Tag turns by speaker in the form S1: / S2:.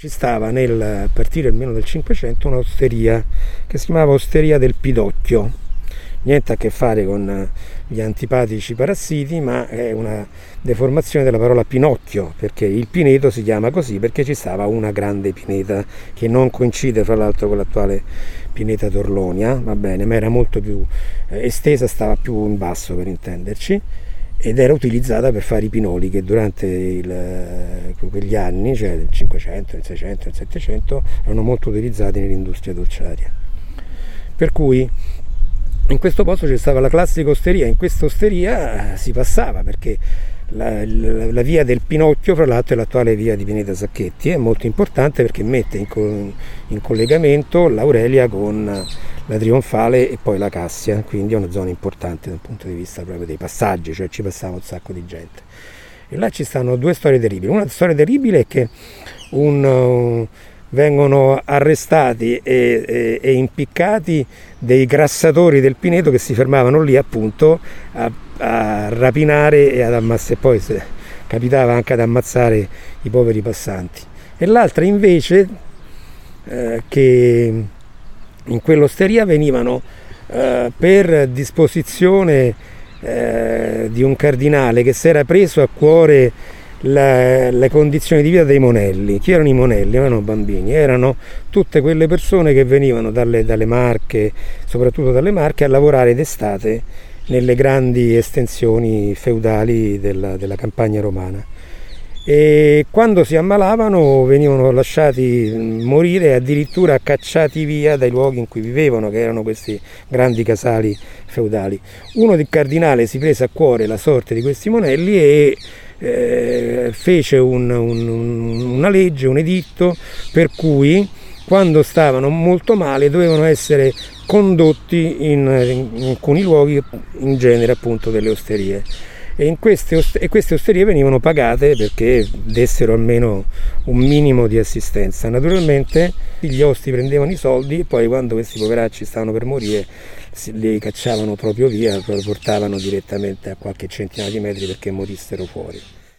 S1: Ci stava nel, partire almeno del 500 un'osteria che si chiamava Osteria del Pidocchio, niente a che fare con gli antipatici parassiti, ma è una deformazione della parola Pinocchio, perché il pineto si chiama così perché ci stava una grande pineta che non coincide fra l'altro con l'attuale pineta Torlonia, va bene, ma era molto più eh, estesa, stava più in basso per intenderci ed era utilizzata per fare i pinoli che durante il, eh, quegli anni, cioè nel 500, nel 600, nel 700, erano molto utilizzati nell'industria dolciaria. Per cui in questo posto c'è stata la classica osteria, in questa osteria si passava perché la, la, la, via del Pinocchio, fra l'altro, è l'attuale via di Pineta Sacchetti, è molto importante perché mette in, co- in collegamento l'Aurelia con la Trionfale e poi la Cassia, quindi è una zona importante dal punto di vista proprio dei passaggi, cioè ci passava un sacco di gente. E là ci stanno due storie terribili. Una storia terribile è che un, vengono arrestati e, e, e, impiccati dei grassatori del Pineto che si fermavano lì appunto a, a rapinare e ad ammazzare, poi se, capitava anche ad ammazzare i poveri passanti. E l'altra invece eh, che in quell'osteria venivano eh, per disposizione eh, di un cardinale che si era preso a cuore la, le condizioni di vita dei monelli. Chi erano i monelli? Non erano bambini, erano tutte quelle persone che venivano dalle, dalle Marche, soprattutto dalle Marche, a lavorare d'estate nelle grandi estensioni feudali della, della campagna romana e quando si ammalavano venivano lasciati morire e addirittura cacciati via dai luoghi in cui vivevano, che erano questi grandi casali feudali. Uno del cardinale si prese a cuore la sorte di questi monelli e eh, fece un, un, una legge, un editto per cui quando stavano molto male dovevano essere condotti in, in alcuni luoghi, in genere appunto delle osterie e, queste, e queste osterie venivano pagate perché dessero almeno un minimo di assistenza. Naturalmente gli osti prendevano i soldi e poi quando questi poveracci stavano per morire li cacciavano proprio via, li portavano direttamente a qualche centinaio di metri perché morissero fuori.